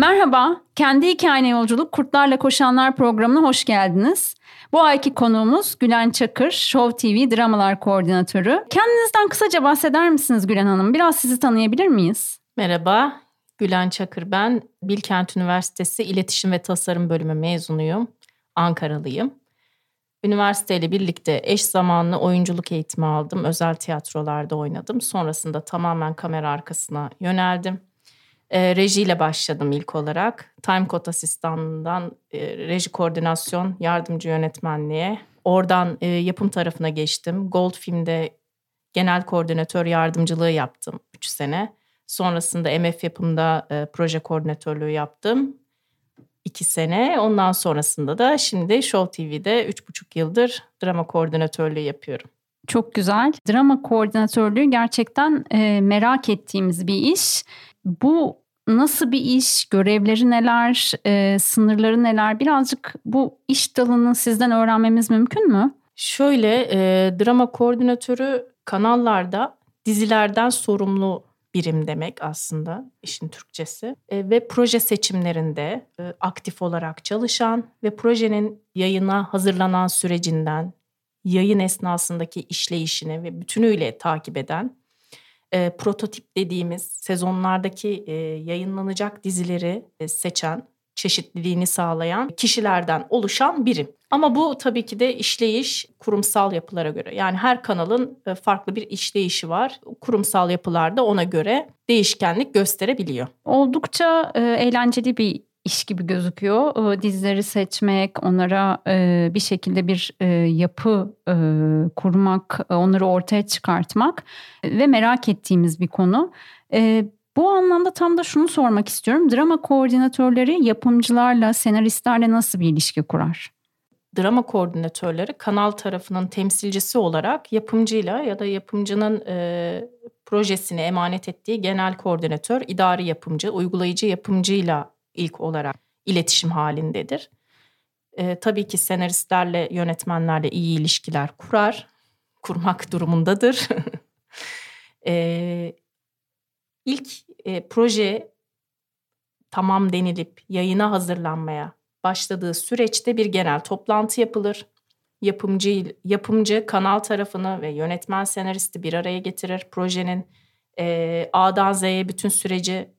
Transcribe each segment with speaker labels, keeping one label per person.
Speaker 1: Merhaba, Kendi Hikayene Yolculuk Kurtlarla Koşanlar programına hoş geldiniz. Bu ayki konuğumuz Gülen Çakır, Show TV Dramalar Koordinatörü. Kendinizden kısaca bahseder misiniz Gülen Hanım? Biraz sizi tanıyabilir miyiz?
Speaker 2: Merhaba, Gülen Çakır ben. Bilkent Üniversitesi İletişim ve Tasarım Bölümü mezunuyum. Ankaralıyım. Üniversiteyle birlikte eş zamanlı oyunculuk eğitimi aldım. Özel tiyatrolarda oynadım. Sonrasında tamamen kamera arkasına yöneldim. E, rejiyle başladım ilk olarak. Time Code asistanından e, reji koordinasyon yardımcı yönetmenliğe. Oradan e, yapım tarafına geçtim. Gold Film'de genel koordinatör yardımcılığı yaptım 3 sene. Sonrasında MF yapımda e, proje koordinatörlüğü yaptım. 2 sene. Ondan sonrasında da şimdi Show TV'de 3,5 yıldır drama koordinatörlüğü yapıyorum.
Speaker 1: Çok güzel. Drama koordinatörlüğü gerçekten e, merak ettiğimiz bir iş. Bu nasıl bir iş, görevleri neler, e, sınırları neler? Birazcık bu iş dalını sizden öğrenmemiz mümkün mü?
Speaker 2: Şöyle, e, drama koordinatörü kanallarda dizilerden sorumlu birim demek aslında işin Türkçesi. E, ve proje seçimlerinde e, aktif olarak çalışan ve projenin yayına hazırlanan sürecinden, yayın esnasındaki işleyişini ve bütünüyle takip eden e, prototip dediğimiz sezonlardaki e, yayınlanacak dizileri e, seçen, çeşitliliğini sağlayan kişilerden oluşan birim. Ama bu tabii ki de işleyiş kurumsal yapılara göre. Yani her kanalın e, farklı bir işleyişi var. Kurumsal yapılarda ona göre değişkenlik gösterebiliyor.
Speaker 1: Oldukça e, eğlenceli bir iş gibi gözüküyor. E, dizileri seçmek, onlara e, bir şekilde bir e, yapı e, kurmak, onları ortaya çıkartmak ve merak ettiğimiz bir konu. Bu anlamda tam da şunu sormak istiyorum. Drama koordinatörleri yapımcılarla, senaristlerle nasıl bir ilişki kurar?
Speaker 2: Drama koordinatörleri kanal tarafının temsilcisi olarak yapımcıyla ya da yapımcının e, projesini emanet ettiği genel koordinatör, idari yapımcı, uygulayıcı yapımcıyla ilk olarak iletişim halindedir. E, tabii ki senaristlerle, yönetmenlerle iyi ilişkiler kurar, kurmak durumundadır. e, ilk e, proje tamam denilip yayına hazırlanmaya başladığı süreçte bir genel toplantı yapılır. Yapımcı yapımcı kanal tarafını ve yönetmen senaristi bir araya getirir. Projenin e, A'dan Z'ye bütün süreci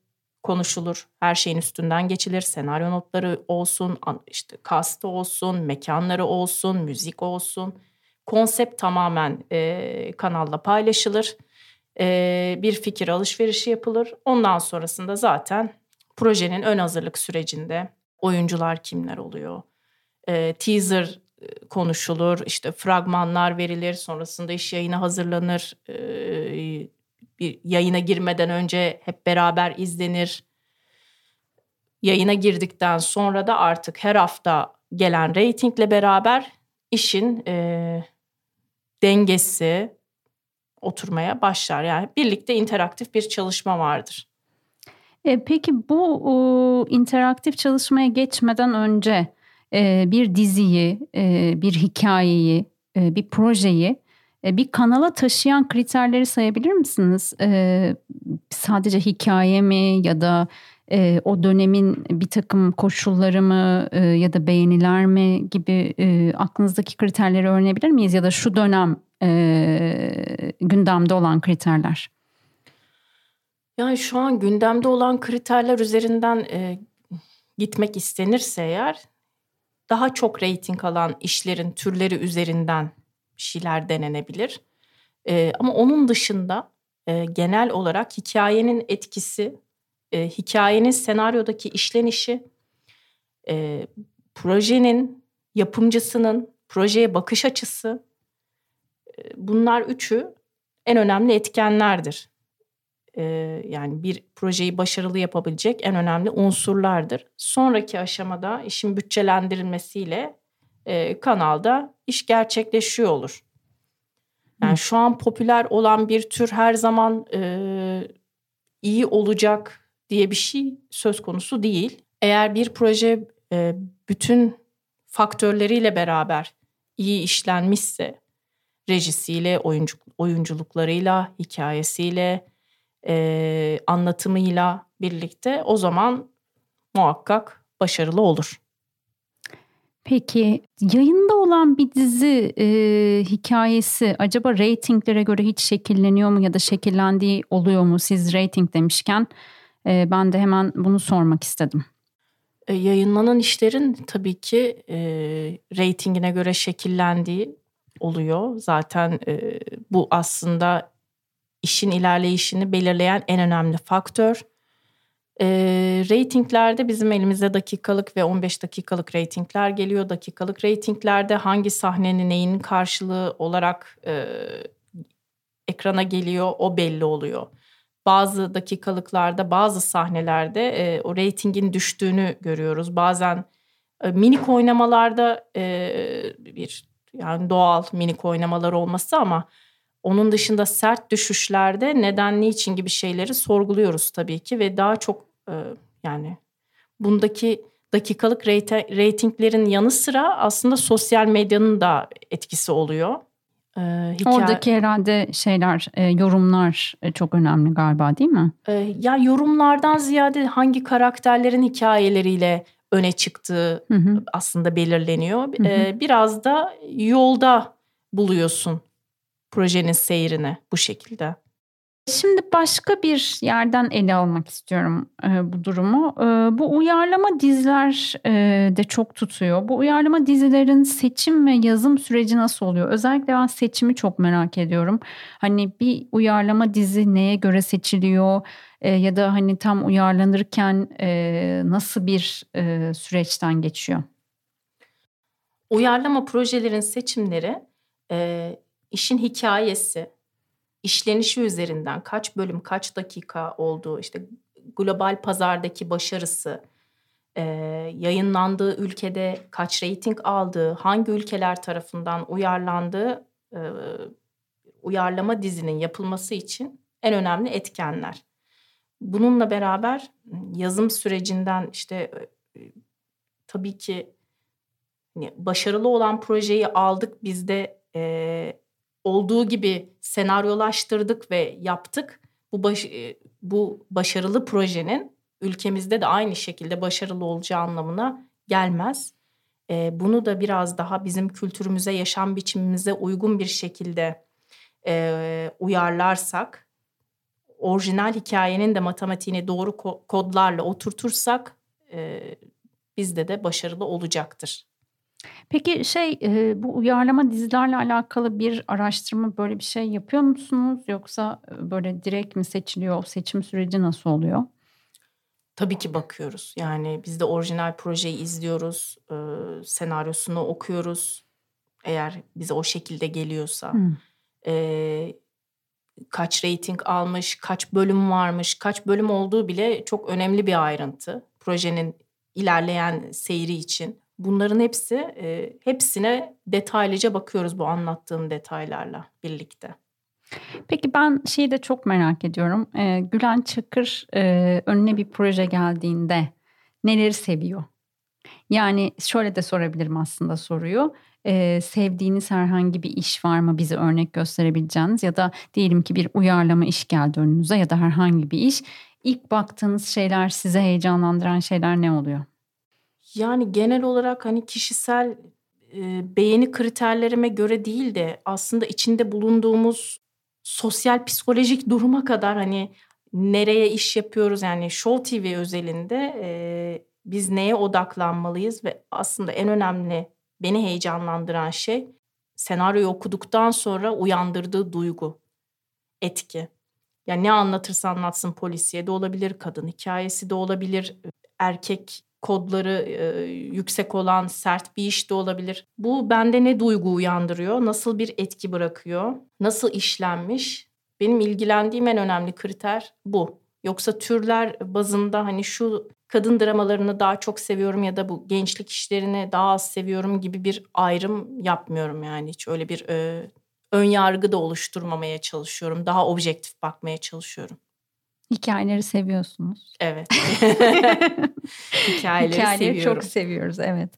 Speaker 2: konuşulur. Her şeyin üstünden geçilir. Senaryo notları olsun, işte kastı olsun, mekanları olsun, müzik olsun. Konsept tamamen e, kanalla paylaşılır. E, bir fikir alışverişi yapılır. Ondan sonrasında zaten projenin ön hazırlık sürecinde oyuncular kimler oluyor? E, teaser konuşulur, işte fragmanlar verilir, sonrasında iş yayına hazırlanır, e, bir yayına girmeden önce hep beraber izlenir. Yayına girdikten sonra da artık her hafta gelen reytingle beraber işin e, dengesi oturmaya başlar. Yani birlikte interaktif bir çalışma vardır.
Speaker 1: E, peki bu o, interaktif çalışmaya geçmeden önce e, bir diziyi, e, bir hikayeyi, e, bir projeyi e, bir kanala taşıyan kriterleri sayabilir misiniz? Ee, sadece hikaye mi ya da e, o dönemin bir takım koşulları mı e, ya da beğeniler mi gibi e, aklınızdaki kriterleri öğrenebilir miyiz? Ya da şu dönem e, gündemde olan kriterler.
Speaker 2: Yani şu an gündemde olan kriterler üzerinden e, gitmek istenirse eğer daha çok reyting alan işlerin türleri üzerinden bir şeyler denenebilir. E, ama onun dışında e, genel olarak hikayenin etkisi, e, hikayenin senaryodaki işlenişi, e, projenin yapımcısının projeye bakış açısı, e, bunlar üçü en önemli etkenlerdir. E, yani bir projeyi başarılı yapabilecek en önemli unsurlardır. Sonraki aşamada işin bütçelendirilmesiyle e, kanalda iş gerçekleşiyor olur. Yani Hı. şu an popüler olan bir tür her zaman e, iyi olacak diye bir şey söz konusu değil. Eğer bir proje e, bütün faktörleriyle beraber iyi işlenmişse, rejisiyle, oyuncu, oyunculuklarıyla, hikayesiyle, e, anlatımıyla birlikte o zaman muhakkak başarılı olur.
Speaker 1: Peki yayında olan bir dizi e, hikayesi acaba reytinglere göre hiç şekilleniyor mu ya da şekillendiği oluyor mu? Siz reyting demişken e, ben de hemen bunu sormak istedim.
Speaker 2: E, yayınlanan işlerin tabii ki e, reytingine göre şekillendiği oluyor. Zaten e, bu aslında işin ilerleyişini belirleyen en önemli faktör. E, ratinglerde bizim elimizde dakikalık ve 15 dakikalık ratingler geliyor. Dakikalık ratinglerde hangi sahnenin neyin karşılığı olarak e, ekrana geliyor o belli oluyor. Bazı dakikalıklarda bazı sahnelerde e, o reytingin düştüğünü görüyoruz. Bazen e, minik oynamalarda e, bir yani doğal minik oynamalar olması ama onun dışında sert düşüşlerde neden niçin gibi şeyleri sorguluyoruz tabii ki ve daha çok e, yani bundaki dakikalık reytinglerin yanı sıra aslında sosyal medyanın da etkisi oluyor.
Speaker 1: Ee, hikaye... Oradaki herhalde şeyler, e, yorumlar e, çok önemli galiba değil mi?
Speaker 2: Ee, ya yorumlardan ziyade hangi karakterlerin hikayeleriyle öne çıktığı hı hı. aslında belirleniyor. Hı hı. Ee, biraz da yolda buluyorsun projenin seyrini bu şekilde.
Speaker 1: Şimdi başka bir yerden ele almak istiyorum e, bu durumu. E, bu uyarlama diziler e, de çok tutuyor. Bu uyarlama dizilerin seçim ve yazım süreci nasıl oluyor? Özellikle ben seçimi çok merak ediyorum. Hani bir uyarlama dizi neye göre seçiliyor? E, ya da hani tam uyarlanırken e, nasıl bir e, süreçten geçiyor?
Speaker 2: Uyarlama projelerin seçimleri e, işin hikayesi, işlenişi üzerinden kaç bölüm, kaç dakika olduğu, işte global pazardaki başarısı, e, yayınlandığı ülkede kaç reyting aldığı, hangi ülkeler tarafından uyarlandığı e, uyarlama dizinin yapılması için en önemli etkenler. Bununla beraber yazım sürecinden işte e, tabii ki hani başarılı olan projeyi aldık biz de e, olduğu gibi senaryolaştırdık ve yaptık. Bu baş, e, bu başarılı projenin ülkemizde de aynı şekilde başarılı olacağı anlamına gelmez. E, bunu da biraz daha bizim kültürümüze, yaşam biçimimize uygun bir şekilde e, uyarlarsak, orijinal hikayenin de matematiğini doğru kodlarla oturtursak e, bizde de başarılı olacaktır.
Speaker 1: Peki şey e, bu uyarlama dizilerle alakalı bir araştırma böyle bir şey yapıyor musunuz? Yoksa böyle direkt mi seçiliyor? O seçim süreci nasıl oluyor?
Speaker 2: Tabii ki bakıyoruz. Yani biz de orijinal projeyi izliyoruz. E, senaryosunu okuyoruz. Eğer bize o şekilde geliyorsa. Hmm. E, kaç rating almış, kaç bölüm varmış, kaç bölüm olduğu bile çok önemli bir ayrıntı. Projenin ilerleyen seyri için. Bunların hepsi e, hepsine detaylıca bakıyoruz bu anlattığım detaylarla birlikte.
Speaker 1: Peki ben şeyi de çok merak ediyorum. Ee, Gülen Çakır e, önüne bir proje geldiğinde neleri seviyor? Yani şöyle de sorabilirim aslında soruyu. Ee, sevdiğiniz herhangi bir iş var mı bize örnek gösterebileceğiniz ya da diyelim ki bir uyarlama iş geldi önünüze ya da herhangi bir iş. İlk baktığınız şeyler size heyecanlandıran şeyler ne oluyor?
Speaker 2: Yani genel olarak hani kişisel e, beğeni kriterlerime göre değil de aslında içinde bulunduğumuz sosyal psikolojik duruma kadar hani nereye iş yapıyoruz yani Show TV özelinde e, biz neye odaklanmalıyız ve aslında en önemli beni heyecanlandıran şey senaryoyu okuduktan sonra uyandırdığı duygu, etki. Yani ne anlatırsa anlatsın polisiye de olabilir, kadın hikayesi de olabilir, erkek kodları e, yüksek olan sert bir iş de olabilir. Bu bende ne duygu uyandırıyor? Nasıl bir etki bırakıyor? Nasıl işlenmiş? Benim ilgilendiğim en önemli kriter bu. Yoksa türler bazında hani şu kadın dramalarını daha çok seviyorum ya da bu gençlik işlerini daha az seviyorum gibi bir ayrım yapmıyorum yani hiç öyle bir e, ön yargı da oluşturmamaya çalışıyorum. Daha objektif bakmaya çalışıyorum.
Speaker 1: Hikayeleri seviyorsunuz.
Speaker 2: Evet. Hikayeleri,
Speaker 1: Hikayeleri seviyorum. çok seviyoruz evet.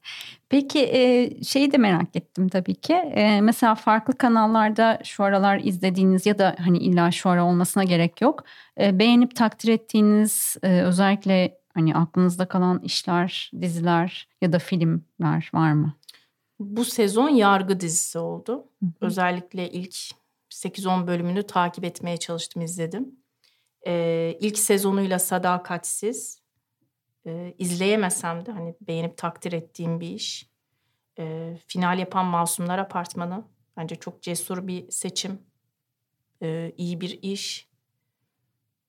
Speaker 1: Peki e, şeyi de merak ettim tabii ki. E, mesela farklı kanallarda şu aralar izlediğiniz ya da hani illa şu ara olmasına gerek yok. E, beğenip takdir ettiğiniz özellikle Hani aklınızda kalan işler, diziler ya da filmler var mı?
Speaker 2: Bu sezon yargı dizisi oldu. Hı hı. Özellikle ilk 8-10 bölümünü takip etmeye çalıştım, izledim. Ee, ilk sezonuyla Sadakatsiz. Ee, izleyemesem de hani beğenip takdir ettiğim bir iş. Ee, final yapan Masumlar Apartmanı. Bence çok cesur bir seçim. Ee, iyi bir iş.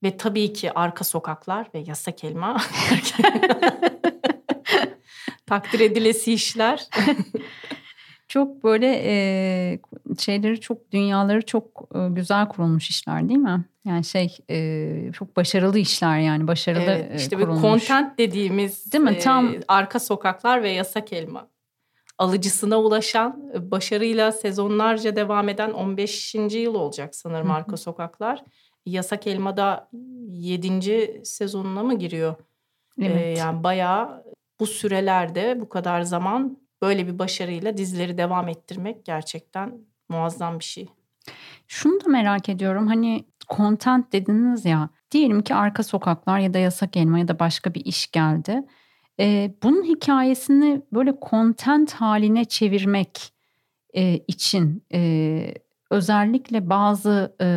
Speaker 2: Ve tabii ki Arka Sokaklar ve Yasak Elma. takdir edilesi işler.
Speaker 1: çok böyle e, şeyleri çok dünyaları çok e, güzel kurulmuş işler değil mi? Yani şey e, çok başarılı işler yani başarılı evet,
Speaker 2: işte kurulmuş. bir content dediğimiz değil mi? E, Tam arka sokaklar ve yasak elma alıcısına ulaşan başarıyla sezonlarca devam eden 15. yıl olacak sanırım Hı-hı. arka sokaklar. Yasak elma da 7. sezonuna mı giriyor? Evet. Ee, yani bayağı bu sürelerde bu kadar zaman böyle bir başarıyla dizileri devam ettirmek gerçekten muazzam bir şey.
Speaker 1: Şunu da merak ediyorum hani content dediniz ya diyelim ki arka sokaklar ya da yasak elma ya da başka bir iş geldi. Ee, bunun hikayesini böyle content haline çevirmek e, için e, özellikle bazı e,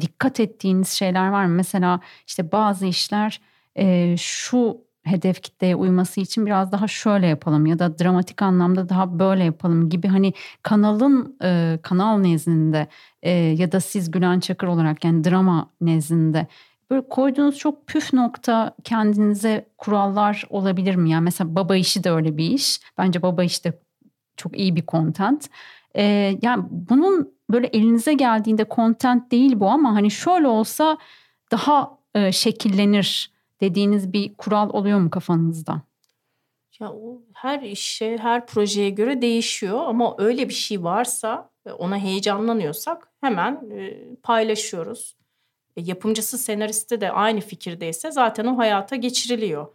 Speaker 1: dikkat ettiğiniz şeyler var mı? Mesela işte bazı işler e, şu hedef kitleye uyması için biraz daha şöyle yapalım ya da dramatik anlamda daha böyle yapalım gibi hani kanalın e, kanal nezdinde e, ya da siz Gülen Çakır olarak yani drama nezdinde böyle koyduğunuz çok püf nokta kendinize kurallar olabilir mi? Yani mesela baba işi de öyle bir iş. Bence baba işi de çok iyi bir content. Ee, yani bunun böyle elinize geldiğinde content değil bu ama hani şöyle olsa daha e, şekillenir dediğiniz bir kural oluyor mu kafanızda?
Speaker 2: Ya o her işe, her projeye göre değişiyor ama öyle bir şey varsa ona heyecanlanıyorsak hemen e, paylaşıyoruz. E, yapımcısı, senaristi de aynı fikirdeyse zaten o hayata geçiriliyor.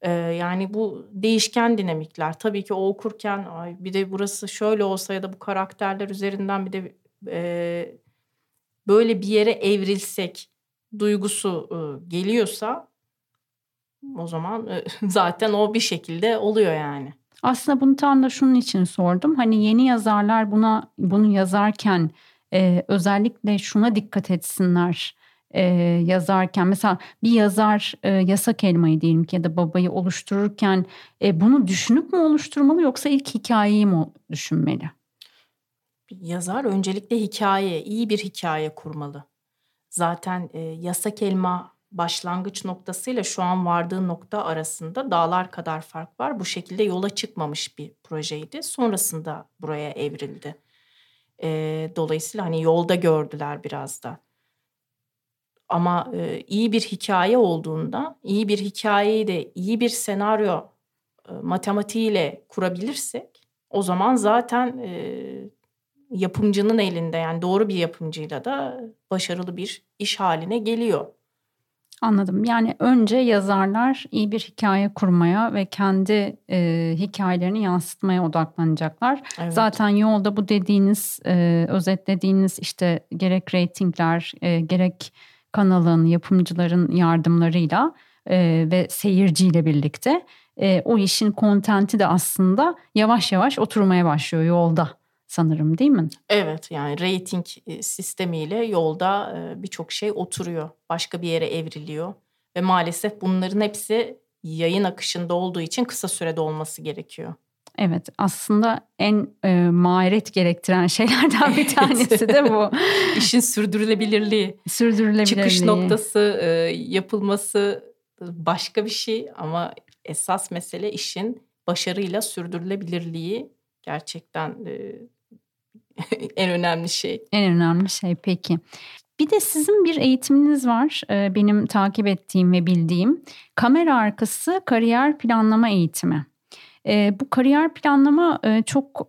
Speaker 2: E, yani bu değişken dinamikler. Tabii ki o okurken ay bir de burası şöyle olsa ya da bu karakterler üzerinden bir de e, böyle bir yere evrilsek duygusu e, geliyorsa o zaman e, zaten o bir şekilde oluyor yani.
Speaker 1: Aslında bunu tam da şunun için sordum. Hani yeni yazarlar buna bunu yazarken e, özellikle şuna dikkat etsinler e, yazarken. Mesela bir yazar e, yasak elmayı diyelim ki ya da babayı oluştururken e, bunu düşünüp mü oluşturmalı yoksa ilk hikayeyi mi düşünmeli?
Speaker 2: Bir yazar öncelikle hikaye, iyi bir hikaye kurmalı. Zaten e, yasak elma başlangıç noktasıyla şu an vardığı nokta arasında dağlar kadar fark var. Bu şekilde yola çıkmamış bir projeydi. Sonrasında buraya evrildi. E, dolayısıyla hani yolda gördüler biraz da. Ama e, iyi bir hikaye olduğunda, iyi bir hikayeyi de iyi bir senaryo e, matematiğiyle kurabilirsek, o zaman zaten e, yapımcının elinde yani doğru bir yapımcıyla da başarılı bir iş haline geliyor.
Speaker 1: Anladım. Yani önce yazarlar iyi bir hikaye kurmaya ve kendi e, hikayelerini yansıtmaya odaklanacaklar. Evet. Zaten yolda bu dediğiniz, e, özetlediğiniz işte gerek reytingler, e, gerek kanalın, yapımcıların yardımlarıyla e, ve seyirciyle birlikte e, o işin kontenti de aslında yavaş yavaş oturmaya başlıyor yolda sanırım değil mi?
Speaker 2: Evet yani rating e, sistemiyle yolda e, birçok şey oturuyor. Başka bir yere evriliyor. Ve maalesef bunların hepsi yayın akışında olduğu için kısa sürede olması gerekiyor.
Speaker 1: Evet aslında en e, maharet gerektiren şeylerden bir tanesi de bu.
Speaker 2: İşin sürdürülebilirliği.
Speaker 1: Sürdürülebilirliği.
Speaker 2: Çıkış noktası e, yapılması başka bir şey ama esas mesele işin başarıyla sürdürülebilirliği gerçekten e, en önemli şey.
Speaker 1: En önemli şey peki. Bir de sizin bir eğitiminiz var e, benim takip ettiğim ve bildiğim. Kamera arkası kariyer planlama eğitimi. E, bu kariyer planlama e, çok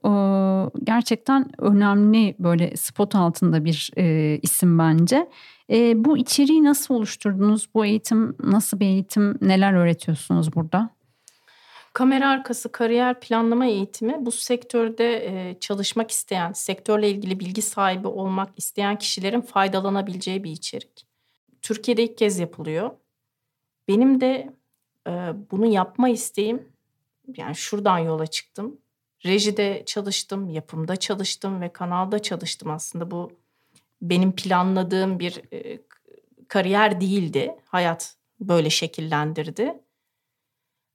Speaker 1: gerçekten önemli böyle spot altında bir isim bence. Bu içeriği nasıl oluşturdunuz? Bu eğitim nasıl bir eğitim? Neler öğretiyorsunuz burada?
Speaker 2: Kamera arkası kariyer planlama eğitimi bu sektörde e, çalışmak isteyen, sektörle ilgili bilgi sahibi olmak isteyen kişilerin faydalanabileceği bir içerik. Türkiye'de ilk kez yapılıyor. Benim de e, bunu yapma isteğim yani şuradan yola çıktım. Rejide çalıştım, yapımda çalıştım ve kanalda çalıştım aslında bu benim planladığım bir e, kariyer değildi. Hayat böyle şekillendirdi.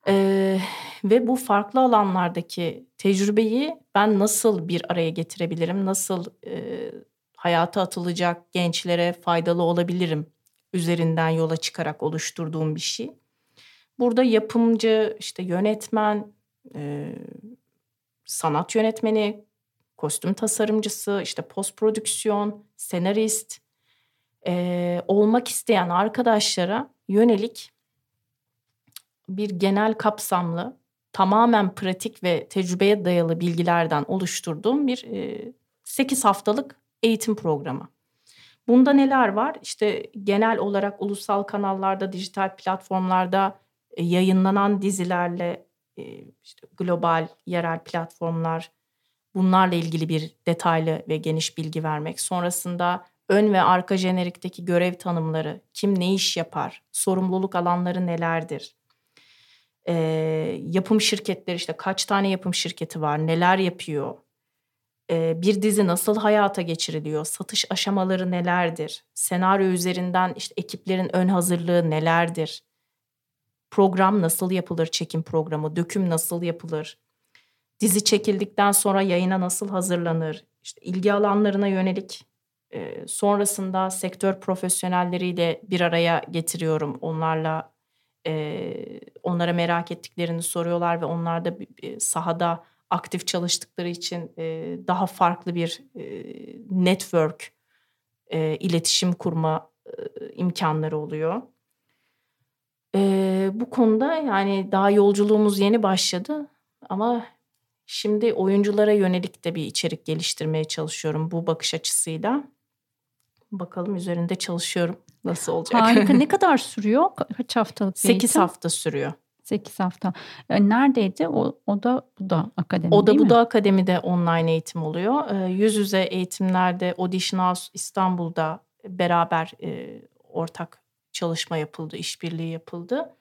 Speaker 2: Ee, ve bu farklı alanlardaki tecrübeyi ben nasıl bir araya getirebilirim? Nasıl e, hayata atılacak gençlere faydalı olabilirim? Üzerinden yola çıkarak oluşturduğum bir şey. Burada yapımcı, işte yönetmen, e, sanat yönetmeni, kostüm tasarımcısı, işte post prodüksiyon, senarist e, olmak isteyen arkadaşlara yönelik bir genel kapsamlı, tamamen pratik ve tecrübeye dayalı bilgilerden oluşturduğum bir e, 8 haftalık eğitim programı. Bunda neler var? İşte genel olarak ulusal kanallarda, dijital platformlarda e, yayınlanan dizilerle e, işte global, yerel platformlar bunlarla ilgili bir detaylı ve geniş bilgi vermek. Sonrasında ön ve arka jenerikteki görev tanımları, kim ne iş yapar, sorumluluk alanları nelerdir? Ee, yapım şirketleri işte kaç tane yapım şirketi var, neler yapıyor? Ee, bir dizi nasıl hayata geçiriliyor, satış aşamaları nelerdir? Senaryo üzerinden işte ekiplerin ön hazırlığı nelerdir? Program nasıl yapılır, çekim programı, döküm nasıl yapılır? Dizi çekildikten sonra yayına nasıl hazırlanır? İşte ilgi alanlarına yönelik e, sonrasında sektör profesyonelleriyle bir araya getiriyorum. Onlarla e, onlara merak ettiklerini soruyorlar ve onlar da sahada aktif çalıştıkları için e, daha farklı bir e, network, e, iletişim kurma e, imkanları oluyor. E, bu konuda yani daha yolculuğumuz yeni başladı ama şimdi oyunculara yönelik de bir içerik geliştirmeye çalışıyorum bu bakış açısıyla. Bakalım üzerinde çalışıyorum. Nasıl olacak?
Speaker 1: Harika. ne kadar sürüyor? Kaç haftalık bir
Speaker 2: 8 hafta sürüyor.
Speaker 1: 8 hafta. E, neredeydi? O, o da bu da akademi
Speaker 2: O da bu
Speaker 1: mi?
Speaker 2: da akademide online eğitim oluyor. E, yüz yüze eğitimlerde Audition House İstanbul'da beraber e, ortak çalışma yapıldı, işbirliği yapıldı.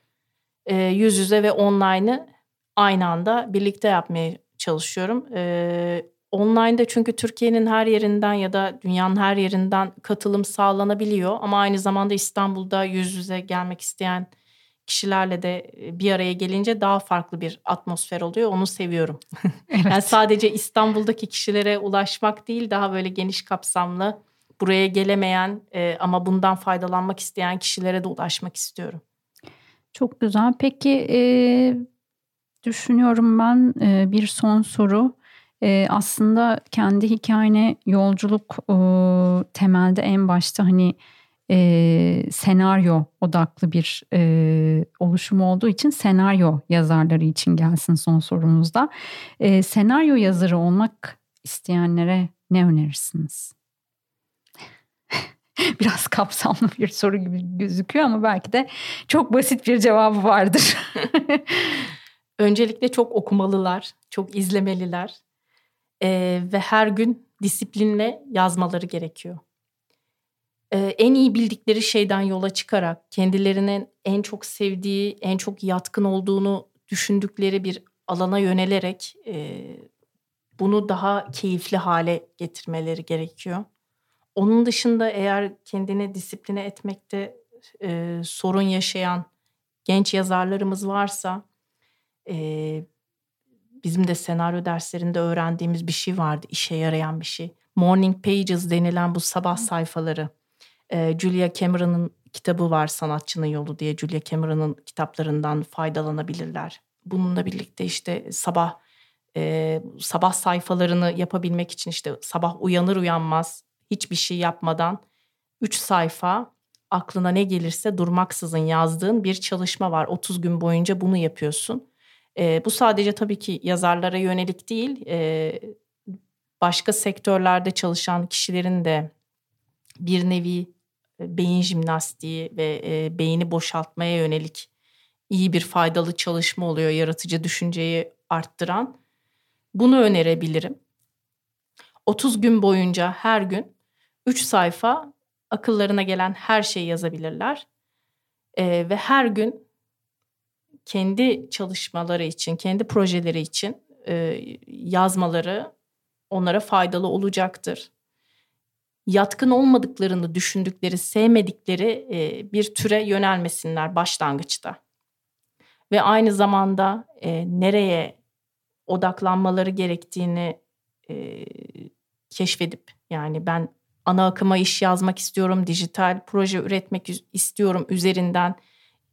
Speaker 2: E, yüz yüze ve online'ı aynı anda birlikte yapmaya çalışıyorum. E, Online'da çünkü Türkiye'nin her yerinden ya da dünyanın her yerinden katılım sağlanabiliyor. Ama aynı zamanda İstanbul'da yüz yüze gelmek isteyen kişilerle de e, bir araya gelince daha farklı bir atmosfer oluyor. Onu seviyorum. Evet. yani sadece İstanbul'daki kişilere ulaşmak değil daha böyle geniş kapsamlı buraya gelemeyen e, ama bundan faydalanmak isteyen kişilere de ulaşmak istiyorum.
Speaker 1: Çok güzel. Peki e, düşünüyorum ben e, bir son soru e, aslında kendi hikayene yolculuk e, temelde en başta hani e, senaryo odaklı bir e, oluşum olduğu için senaryo yazarları için gelsin son sorumuzda. E, senaryo yazarı olmak isteyenlere ne önerirsiniz? Biraz kapsamlı bir soru gibi gözüküyor ama belki de çok basit bir cevabı vardır.
Speaker 2: Öncelikle çok okumalılar, çok izlemeliler e, ve her gün disiplinle yazmaları gerekiyor. E, en iyi bildikleri şeyden yola çıkarak kendilerinin en çok sevdiği, en çok yatkın olduğunu düşündükleri bir alana yönelerek e, bunu daha keyifli hale getirmeleri gerekiyor. Onun dışında eğer kendini disipline etmekte e, sorun yaşayan genç yazarlarımız varsa e, bizim de senaryo derslerinde öğrendiğimiz bir şey vardı. işe yarayan bir şey. Morning Pages denilen bu sabah sayfaları. Ee, Julia Cameron'ın kitabı var Sanatçının Yolu diye. Julia Cameron'ın kitaplarından faydalanabilirler. Bununla birlikte işte sabah e, sabah sayfalarını yapabilmek için işte sabah uyanır uyanmaz hiçbir şey yapmadan 3 sayfa aklına ne gelirse durmaksızın yazdığın bir çalışma var. 30 gün boyunca bunu yapıyorsun. E, bu sadece tabii ki yazarlara yönelik değil, e, başka sektörlerde çalışan kişilerin de bir nevi beyin jimnastiği ve e, beyni boşaltmaya yönelik iyi bir faydalı çalışma oluyor, yaratıcı düşünceyi arttıran. Bunu önerebilirim. 30 gün boyunca her gün 3 sayfa akıllarına gelen her şeyi yazabilirler. E, ve her gün kendi çalışmaları için, kendi projeleri için e, yazmaları onlara faydalı olacaktır. Yatkın olmadıklarını düşündükleri, sevmedikleri e, bir türe yönelmesinler başlangıçta. Ve aynı zamanda e, nereye odaklanmaları gerektiğini e, keşfedip yani ben ana akıma iş yazmak istiyorum, dijital proje üretmek istiyorum üzerinden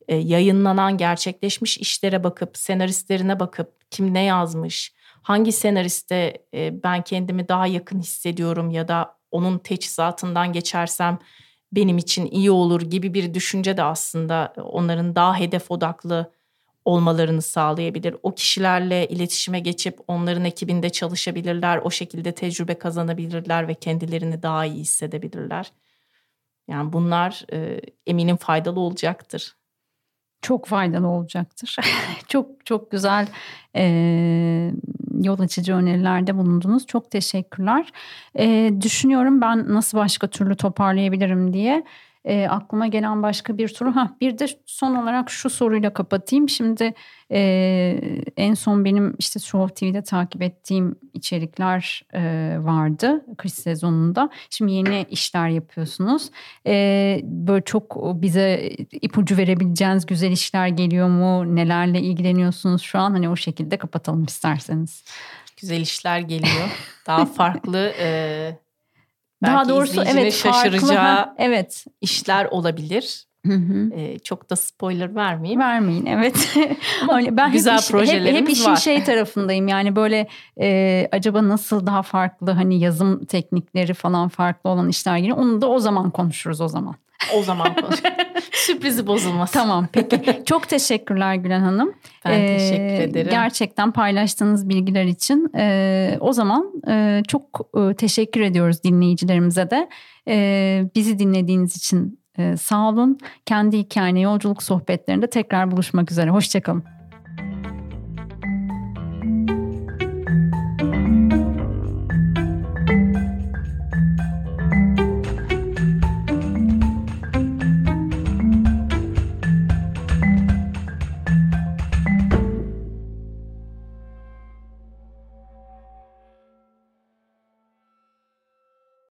Speaker 2: e, yayınlanan gerçekleşmiş işlere bakıp senaristlerine bakıp kim ne yazmış, hangi senariste e, ben kendimi daha yakın hissediyorum ya da onun teçhizatından geçersem benim için iyi olur gibi bir düşünce de aslında onların daha hedef odaklı olmalarını sağlayabilir. O kişilerle iletişime geçip onların ekibinde çalışabilirler, o şekilde tecrübe kazanabilirler ve kendilerini daha iyi hissedebilirler. Yani bunlar e, eminim faydalı olacaktır.
Speaker 1: Çok faydalı olacaktır. çok çok güzel e, yol açıcı önerilerde bulundunuz. Çok teşekkürler. E, düşünüyorum ben nasıl başka türlü toparlayabilirim diye e, aklıma gelen başka bir soru. Ha bir de son olarak şu soruyla kapatayım. Şimdi e, en son benim işte Show TV'de takip ettiğim içerikler e, vardı kış sezonunda. Şimdi yeni işler yapıyorsunuz. E, böyle çok bize ipucu verebileceğiniz güzel işler geliyor mu? Nelerle ilgileniyorsunuz şu an? Hani o şekilde kapatalım isterseniz.
Speaker 2: Güzel işler geliyor. Daha farklı e,
Speaker 1: daha doğrusu evet
Speaker 2: şaşıracağı
Speaker 1: farklı, evet
Speaker 2: işler olabilir. Hı hı. Ee, çok da spoiler vermeyeyim.
Speaker 1: Vermeyin evet. Öyle, ben güzel hep iş, projelerimiz hep, hep işin var. şey tarafındayım yani böyle e, acaba nasıl daha farklı hani yazım teknikleri falan farklı olan işler geliyor. Onu da o zaman konuşuruz o zaman.
Speaker 2: O zaman Sürprizi bozulmaz.
Speaker 1: Tamam peki. Çok teşekkürler Gülen Hanım.
Speaker 2: Ben ee, teşekkür ederim.
Speaker 1: Gerçekten paylaştığınız bilgiler için. Ee, o zaman e, çok e, teşekkür ediyoruz dinleyicilerimize de. E, bizi dinlediğiniz için e, sağ olun. Kendi hikayene yolculuk sohbetlerinde tekrar buluşmak üzere. Hoşçakalın.